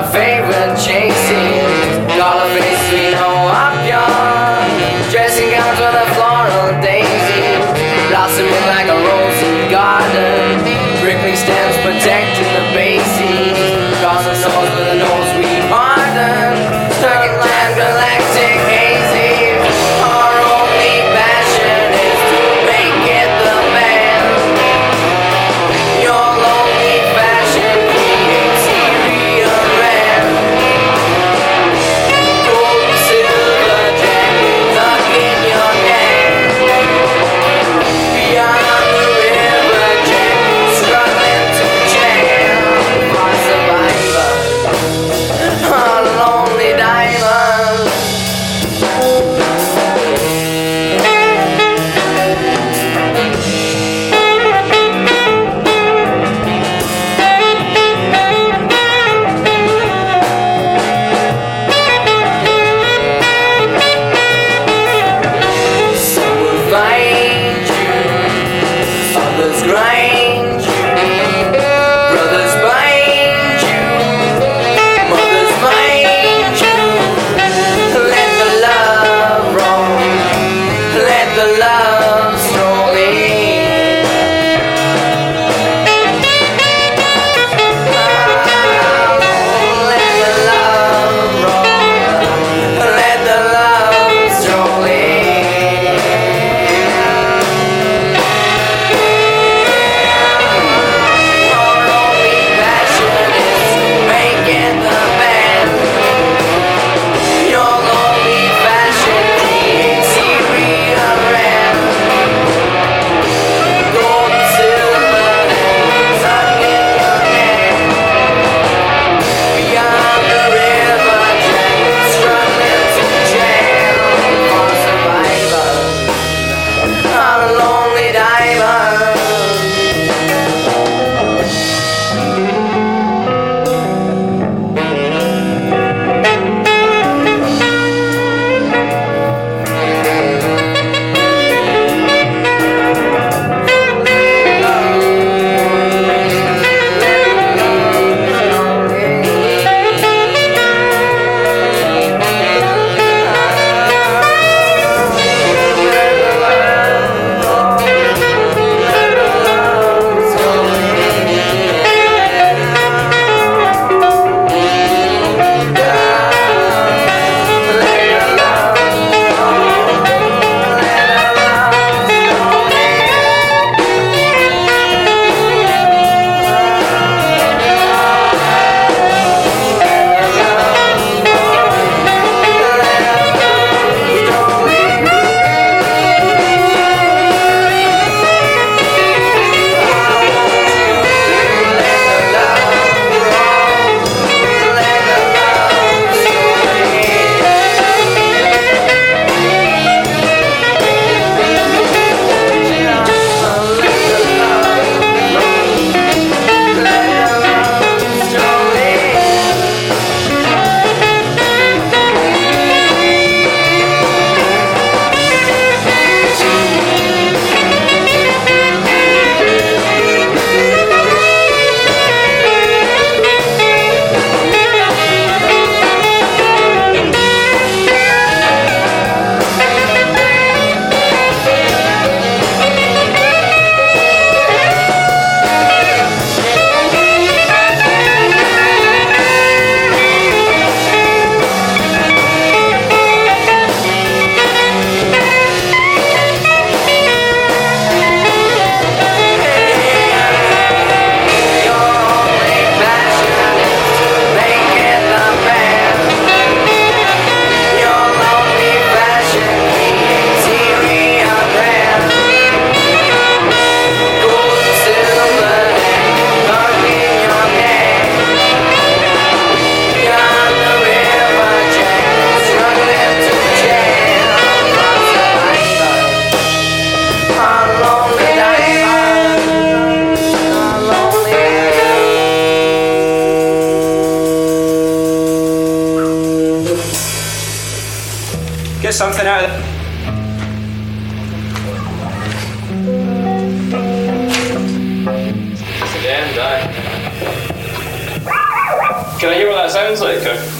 my favorite chasing. Dollar face, we know I'm young. Dressing gowns with a floral daisy. Blossoming like a rose in garden. Prickly stems protecting the bases. Crossing souls with an old something out of it. Damn day. Can I hear what that sounds like?